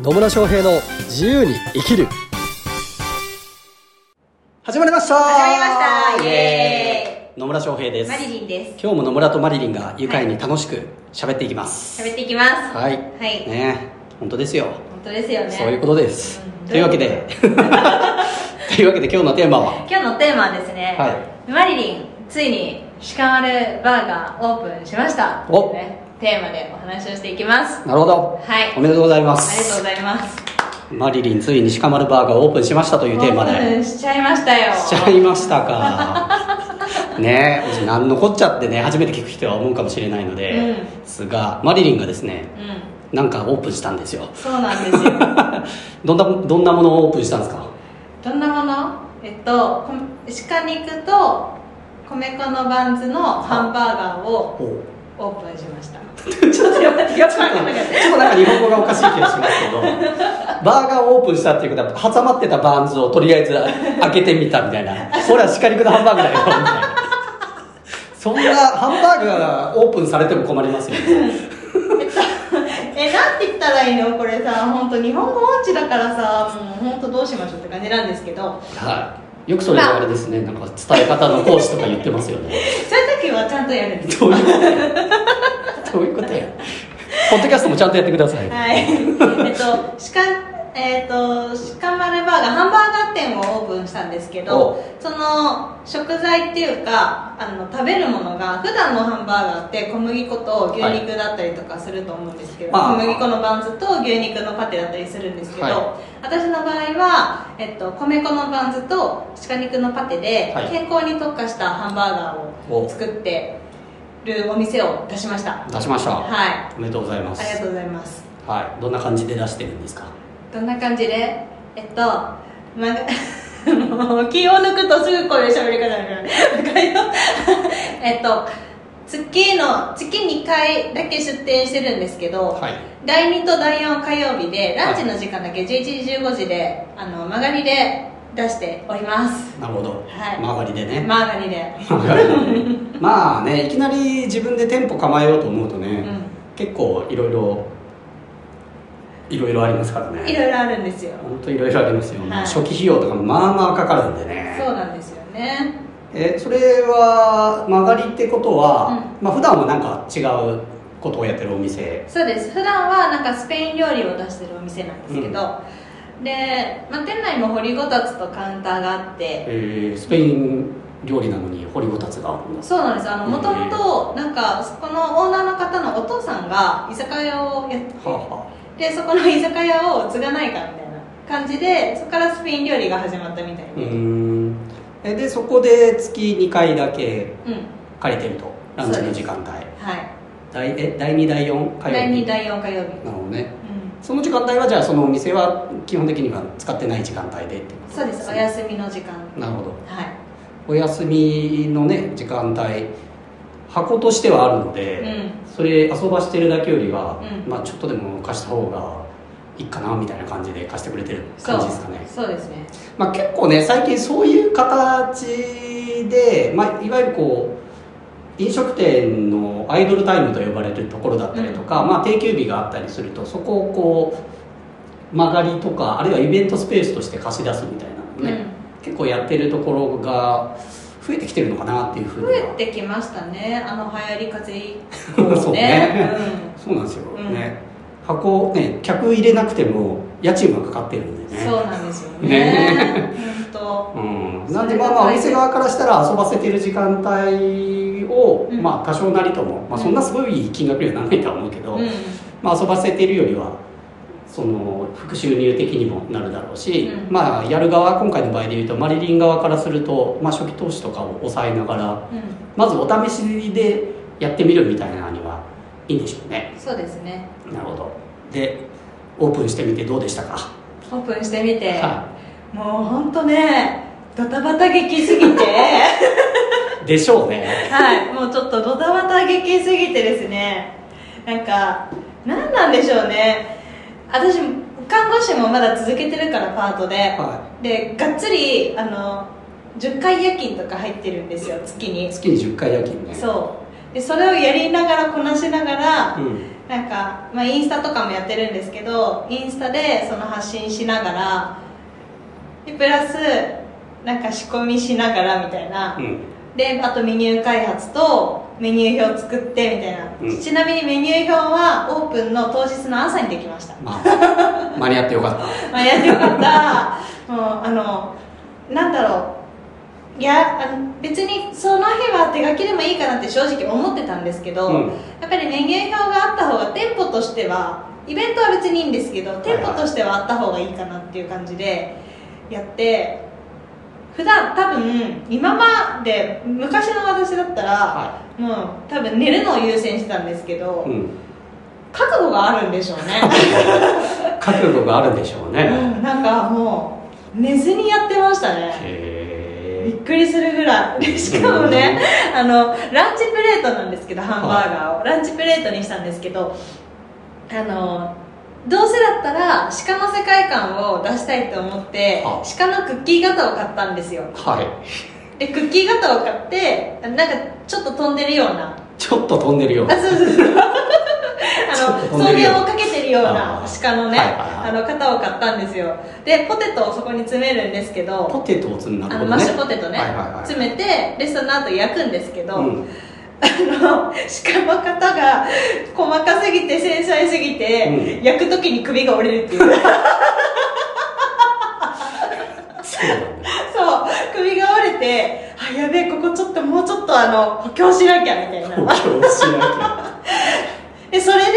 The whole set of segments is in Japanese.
野村翔平の自由に生きる。始まりました。始まりました。イエ野村翔平です。マリリンです。今日も野村とマリリンが愉快に楽しく喋っていきます。喋っていきます。はい、はい。ね。本当ですよ、本当ですよね。そういうことです、うん。というわけで。というわけで今日のテーマは？今日のテーマはですね、はい。マリリンついに鹿丸バーガーオープンしました。お。ねテーマでお話をしていきます。なるほど。はい。おめでとうございまありがとうすございます。マリリンついに鹿丸バーガーオープンしましたというテーマオープでンしちゃいましたよ。しちゃいましたか。ねえ何のこっちゃってね初めて聞く人は思うかもしれないので、うん。ですがマリリンがですねうん。なんかオープンしたんですよ。そうなんですよ。どんなどんなものをオープンしたんですか？どんなもの？えっとこ鹿肉と米粉のバンズのハンバーガーをおオープンしました。ちょっとやばいやばいちょっとなんか日本語がおかしい気がしますけどバーガーをオープンしたっていうことは挟まってたバンズをとりあえず開けてみたみたいな。それは鹿肉のハンバーグだよみたいな。そんなハンバーグがオープンされても困りますよね。えなんて言ったらいいの？これさ本当日本語音痴だからさもう本当どうしましょうって感じなんですけど。はいよくそれがあれですねなんか伝え方の講師とか言ってますよね。そういう時はちゃんとやる。んですどういうことやどういうことや。ポッドキャストもちゃんとやってください。はい。えっと鹿えっと鹿丸バーガーハンバーガー店をオープンしたんですけどおその食材っていうかあの食べるものが普段のハンバーガーって小麦粉と牛肉だったりとかすると思うんですけど、はい小麦粉のバンズと牛肉のパテだったりするんですけど、はい。私の場合は、えっと、米粉のバンズと鹿肉のパテではい。健康に特化したハンバーガーをお作ってるお店を出しました。出しました、はい。おめでとうございます。ありがとうございます。はい。どんな感じで出してるんですか？どんな感じで？えっとまもう気を抜くとすぐこういう喋り方になるわかるよ？えっと月の月2回だけ出店してるんですけど、はい。第2と第4火曜日でランチの時間だけ11時15時であの曲がりで出しております。なるほど、はい。曲がりでね、曲がりで。曲がりで まあねいきなり自分で店舗構えようと思うとね、うん。結構いろいろいろいろありますからいねろいろあるんですよ。本当いろいろありますよ、はい。初期費用とかもまあまあかかるんでね。そうなんですよね。えそれは曲がりってことは、まあ普段はなんか違うことをやってるお店？そうです。普段はなんかスペイン料理を出してるお店なんですけど、で、まあ、店内も掘りごたつとカウンターがあってえー。スペイン料理なのに掘りごたつがそうなんです。もともとなんかこのオーナーの方のお父さんが居酒屋をやってて、はあはでそこの居酒屋を継がないかみたいな感じでそこからスペイン料理が始まったみたいで。あうーん。えでそこで月2回だけうん借りてるとランチの時間帯。はい。第え第2第4火曜日？第2第4火曜日。なるほどね。うん。その時間帯はじゃあそのお店は基本的には使ってない時間帯でってこと？そうです。お休みの時間。なるほど。はい。お休みのね時間帯箱としてはあるので、うん。それ遊ばしてるだけよりは、うん。まあちょっとでも貸した方がいいかなみたいな感じで貸してくれてる感じですかね。そうですね。まあ、結構ね最近そういう形で、まあ、いわゆるこう飲食店のアイドルタイムと呼ばれるところだったりとか、まあ、定休日があったりするとそこをこう曲がりとかあるいはイベントスペースとして貸し出すみたいなのね、結構やってるところが増えてきてるのかなっていうふう増には。えてきましたね。あの流行り風以 そう降ねねそうなんですよ、うん。ね。箱ね客入れなくても家賃がかかってるんでね。そうなんですよね。ね。本うん、なんでまあまあお店側からしたら遊ばせてる時間帯を、うん。まあ多少なりとも、まあ、そんなすごい金額にはならないとは思うけど、まあ遊ばせてるよりはその副収入的にもなるだろうし、うん。まあやる側今回の場合でいうとマリリン側からすると、まあ、初期投資とかを抑えながらうん。まずお試しでやってみるみたいなのにはいいんでしょうね。そうですね。なるほど。でオープンしてみてどうでしたか？オープンしてみて、はもう本当ねドタバタ劇すぎて。い でしょうね。はい。もうちょっとドタバタ劇すぎてですね。なんか何なんでしょうね私看護師もまだ続けてるからパートで、はでがっつりあの10回夜勤とか入ってるんですよ月に。月に10回夜勤ね。そう。でそれをやりながらこなしながら、うん。なんか、まあ、インスタとかもやってるんですけどインスタでその発信しながらでプラスなんか仕込みしながらみたいな、うん。であとメニュー開発とメニュー表作ってみたいな、うん。ちなみにメニュー表はオープンの当日の朝にできました。まあ間に合ってよかった。まあやってよかった。もうあのなんだろう。いやあの別にその日は手書きでもいいかなって正直思ってたんですけど、うん。やっぱりメニュー表があった方が店舗としてはイベントは別にいいんですけど店舗としてはあった方がいいかなっていう感じでやって普段多分今まで昔の私だったら、はもう多分寝るのを優先してたんですけど、い、うん、覚悟があるんでしょうね。覚悟があるんでしょうね、うんなんかもう寝ずにやってましたね。びっへくりするぐらい。でしかもねあのランチプレートなんですけどハンバーガーを、ランチプレートにしたんですけどあのどうせだったら鹿の世界観を出したいと思っては鹿のクッキー型を買ったんですよ。えはい。でクッキー型を買ってなんかちょっと飛んでるような。ちょっと飛んでるようあなそうそうそう。あの草原をかけてるような鹿のね、あの型を買ったんですよ。でポテトをそこに詰めるんですけどポテトを積んだあのマッシュポテトね、はいはいはい詰めてでその後焼くんですけど、うんあの鹿の型が細かすぎて繊細すぎて、う焼く時に首が折れるっていう。そう首が折れてあやべえここちょっともうちょっとあの補強しなきゃみたいな。補強しなきゃ。でそれで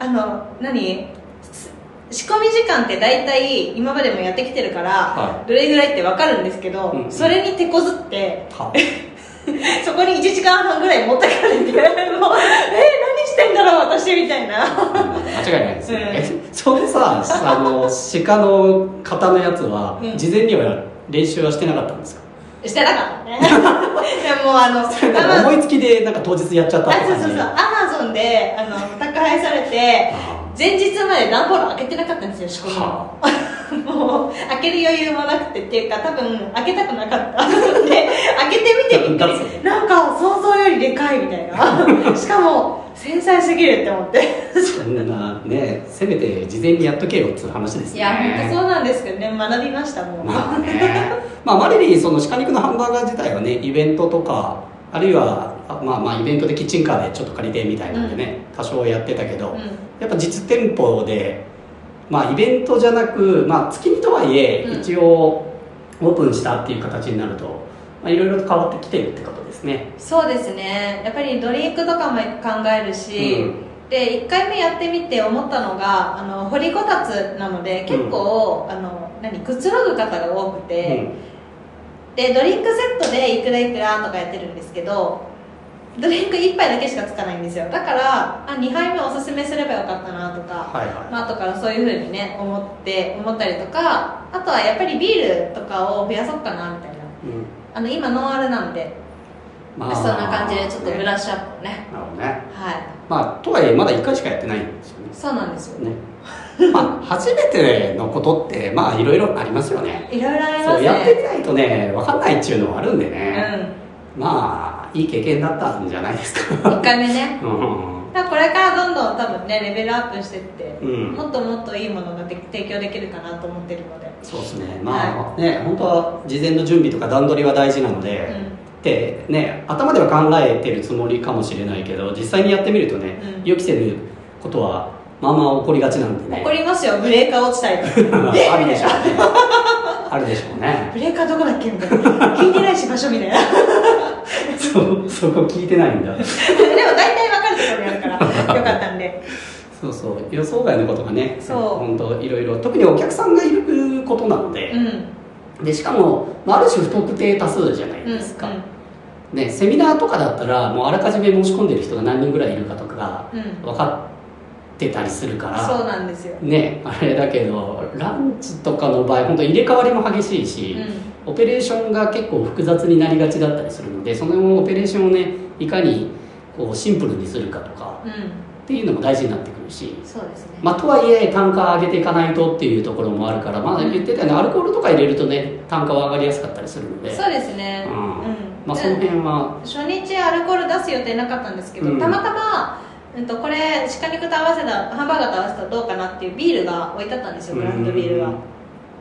あの何？す仕込み時間って大体今までもやってきてるから、はどれぐらいって分かるんですけど、うんそれに手こずっては そこに1時間半ぐらい持ってかれてもうえー、何してんだろう私みたいな。間違いないですね、うん。え そのさあの鹿の型のやつは、うん。事前には練習はしてなかったんですか？してなかったね。でもあの思いつきでなんか当日やっちゃったあって感じそう。そうそうアマゾンであの宅配されてあ。前日まで段ボール開けてなかったんですよ仕込みのはもう開ける余裕もなくてっていうか多分開けたくなかった。で開けてみてびっくりなんか想像よりでかいみたいな。しかも繊細すぎるって思って。そんなねせめて事前にやっとけよっていう話ですね。いや本当そうなんですけどね。学びましたもう、まあね。まあマリリンその鹿肉のハンバーガー自体はねイベントとかあるいはあまあまあイベントでキッチンカーでちょっと借りてみたいなんでね、多少やってたけど、うん。やっぱ実店舗でまあイベントじゃなくまあ月見とはいえうん。一応オープンしたっていう形になるとまあいろいろと変わってきてるってことですね。そうですね。やっぱりドリンクとかも考えるし、うん。で1回目やってみて思ったのがあの掘りこたつなので結構、あの何くつろぐ方が多くて、でドリンクセットでいくらいくらとかやってるんですけどドリンク1杯だけしかつかないんですよ。だからあ2杯目おすすめすればよかったなとか、はいはい。まあ後からそういうふうにね思って思ったりとかあとはやっぱりビールとかを増やそうかなみたいな。うん。あの今ノンアルなんで、まそんな感じでちょっとブねラッシュアップをね。なるほどね。はい。まあとはいえまだ1回しかやってないんですよね。そうなんですよね。まあ初めてのことってまあいろいろありますよね。いろいろありますそうやってみねないとね分かんないっていうのはあるんでね、うまあいい経験だったんじゃないですんか。1回目ね。うん。だこれからどんどん多分ねレベルアップしてって、うん。もっともっといいものがで提供できるかなと思ってるので。そうですね。まあ、ね本当は事前の準備とか段取りは大事なので、ってね頭では考えてるつもりかもしれないけど実際にやってみるとね、うん。予期せぬことはまあまあ起こりがちなんでね。怒りますよ。ブレーカー落ちたりとか。え？あるでしょう。ねあるでしょうね。ブレーカーどこだっけ？みたいな。聞いてないし場所みたいなそそこ聞いてないんだ。大体分かるところにあるから。よかったんで。そうそう予想外のことがねそう。本当いろいろ特にお客さんがいることなのでう、ん。でしかも、まあ、ある種不特定多数じゃないうんですか、ね、セミナーとかだったらもうあらかじめ申し込んでる人が何人ぐらいいるかとかがうん、うん、分かってたりするからそうなんですよ、ねあれだけどランチとかの場合本当入れ替わりも激しいし、オペレーションが結構複雑になりがちだったりするのでそのオペレーションをねいかにこうシンプルにするかとかうん、うん、っていうのも大事になってくるし、そうですね、まあ、とはいえ単価上げていかないとっていうところもあるから、まあ、言ってたようにアルコールとか入れるとね単価は上がりやすかったりするのでそうですね。うん。うん。まあ、その辺は初日アルコール出す予定なかったんですけど、うん。たまたまうんとこれ鹿肉と合わせたハンバーガーと合わせたらどうかなっていうビールが置いてあったんですよブランドビールが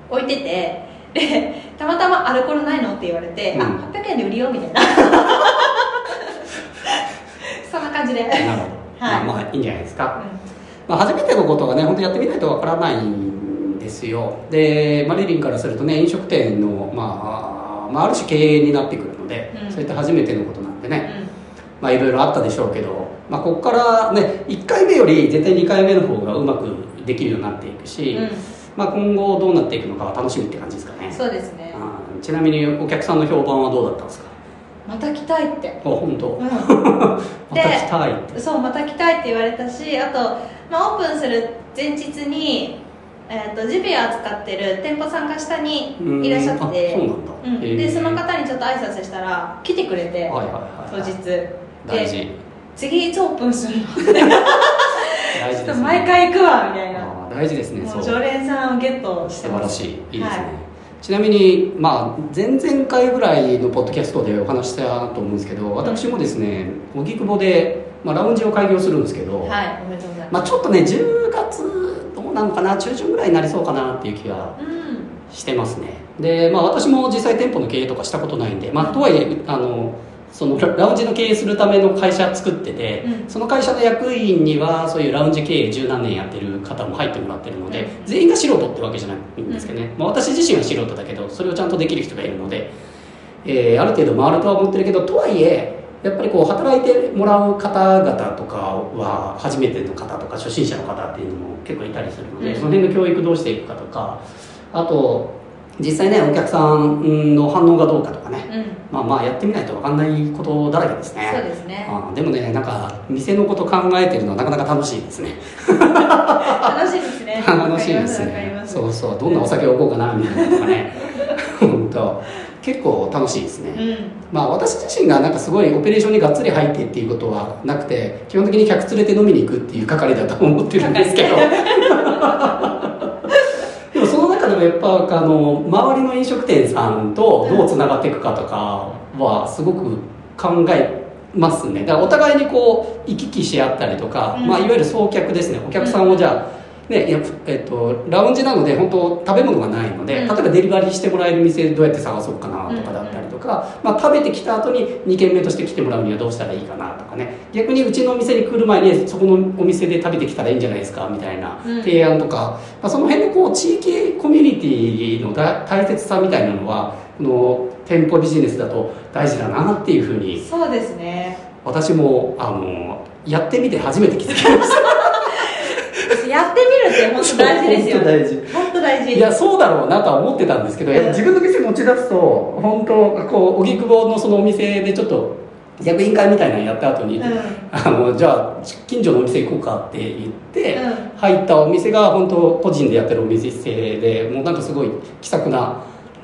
置いてて。でたまたまアルコールないのって言われて、うん。あ800円で売りようみたいな。そんな感じで、うん、なるほど、まあまあいいんじゃないですか、まあ、初めてのことはね本当やってみないとわからないんですよ。でマリリンからするとね飲食店の、まあ、まあある種経営になってくるので、うん。そういった初めてのことなんでね、まあいろいろあったでしょうけど、まあ、ここからね1回目より絶対2回目の方がうまくできるようになっていくし、うん。まあ、今後どうなっていくのかは楽しみって感じですかね。そうですね。ちなみにお客さんの評判はどうだったんですか？また来たいって。あ本当、うん。また来たいって。そうまた来たいって言われたしあと、まあ、オープンする前日に、えー、とジビエを扱ってる店舗さんが下にいらっしゃって。そうなんだ。うん。でその方にちょっと挨拶したら来てくれて、はいはいはい当日。大事。で次いつオープンするの。大事です、ね、毎回行くわみたいな。大事ですね常連さんをゲットして素晴らしい。いいですね、はい。ちなみに、まあ、前々回ぐらいのポッドキャストでお話ししたと思うんですけど私もですね荻窪で、まあ、ラウンジを開業するんですけど、はいおめでとうございまあ、ます、ちょっとね10月どうなのかな中旬ぐらいになりそうかなっていう気がうん。してますね。で、まあ、私も実際店舗の経営とかしたことないんで、まあ、とはいえあのそのララウンジの経営するための会社作ってて、うん。その会社の役員にはそういうラウンジ経営十何年やってる方も入ってもらってるので、うん。全員が素人ってわけじゃないんですけどね、まあ、私自身は素人だけどそれをちゃんとできる人がいるので、えーある程度回るとは思ってるけどとはいえやっぱりこう働いてもらう方々とかは初めての方とか初心者の方っていうのも結構いたりするので、うん。その辺の教育どうしていくかとかあと実際ねお客さんの反応がどうかとかね、うん。まあまあやってみないと分かんないことだらけですね。そうですね。あでもねなんか店のこと考えてるのはなかなか楽しいですね。楽しいですね。楽しいですね。そうそうどんなお酒を置こうかなみたいなのとかね。本当結構楽しいですね、うん。まあ私自身がなんかすごいオペレーションにがっつり入ってっていうことはなくて基本的に客連れて飲みに行くっていう係だと思ってるんですけどやっぱあの周りの飲食店さんとどうつながっていくかとかはすごく考えますね。だからお互いにこう行き来し合ったりとか、うん。まあ、いわゆる送客ですね。お客さんをじゃあねやっぱえっと、ラウンジなので本当食べ物がないので、うん。例えばデリバリーしてもらえる店どうやって探そうかなとかだったりとか、まあ、食べてきた後に2軒目として来てもらうにはどうしたらいいかなとかね。逆にうちのお店に来る前にそこのお店で食べてきたらいいんじゃないですかみたいなうん。提案とか、まあ、その辺のこう地域コミュニティのだ大切さみたいなのはこの店舗ビジネスだと大事だなっていうふうにそうですね。私もあのやってみて初めて気づきました。やってみるって本当大事ですよ本当大事。本当大事。いやそうだろうなとは思ってたんですけど、自分の店持ち出すと本当こう荻窪のそのお店でちょっと役員会みたいなのやった後に、うん。あのじゃあ近所のお店行こうかって言って、うん。入ったお店が本当個人でやってるお店でもうなんかすごい気さくな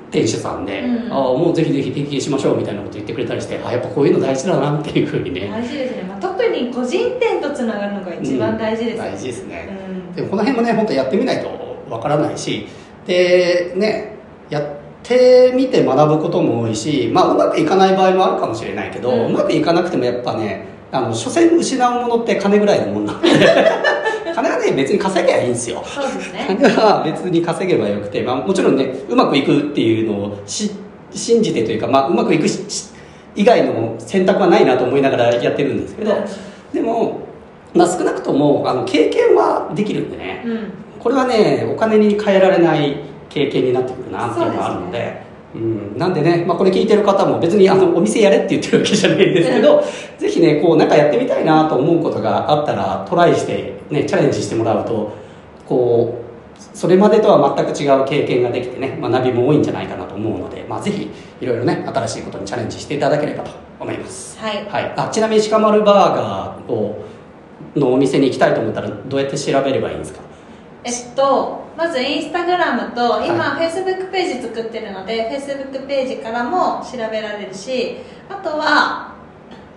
店主さんで、うん。ああもうぜひぜひ提携しましょうみたいなこと言ってくれたりしてあやっぱこういうの大事だなっていうふうにね。大事ですね、まあ、特に個人店とつながるのが一番大事です、大事ですね、うんでもこの辺もね本当やってみないとわからないしでねやってみて学ぶことも多いし、まあ、うまくいかない場合もあるかもしれないけど、ううんまくいかなくてもやっぱねあの所詮失うものって金ぐらいのもんなんで 金はね別に稼げばいいんですよ。そうですね。金は別に稼げばよくて、まあ、もちろんねうまくいくっていうのをし信じてというか、まあ、うまくいく以外の選択はないなと思いながらやってるんですけど、でも、まあ、少なくともあの経験はできるんでね。うん。これはねお金に換えられない経験になってくるなっていうのがあるので。うん、なんでね、まあ、これ聞いてる方も別にあのお店やれって言ってるわけじゃないんですけど、ぜひねこうなんかやってみたいなと思うことがあったらトライして、ね、チャレンジしてもらうとこうそれまでとは全く違う経験ができてね学びも多いんじゃないかなと思うので、まあ、ぜひいろいろね新しいことにチャレンジしていただければと思います、はい。はい、あちなみに鹿丸バーガーをのお店に行きたいと思ったらどうやって調べればいいんですか？えっとまずインスタグラムと今、はフェイスブックページ作ってるのでフェイスブックページからも調べられるしあとは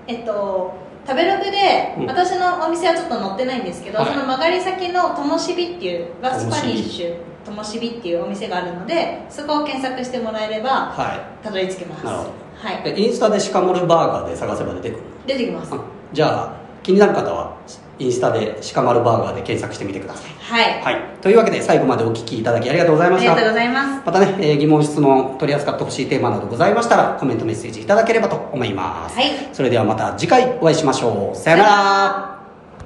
えっと食べログで、うん。私のお店はちょっと載ってないんですけど、はい。その曲がり先のともしびっていうラスパニッとシュともしび。っていうお店があるのでそこを検索してもらえればはたどり着けます。なるほど。はい。インスタで鹿丸バーガーで探せば出てくる出てきます。あじゃあ気になる方はインスタで鹿丸バーガーで検索してみてください。はい。はい。というわけで最後までお聞きいただきありがとうございました。ありがとうございます。またね、えー疑問質問取り扱ってほしいテーマなどございましたらコメントメッセージいただければと思います、はい。それではまた次回お会いしましょう。さよなら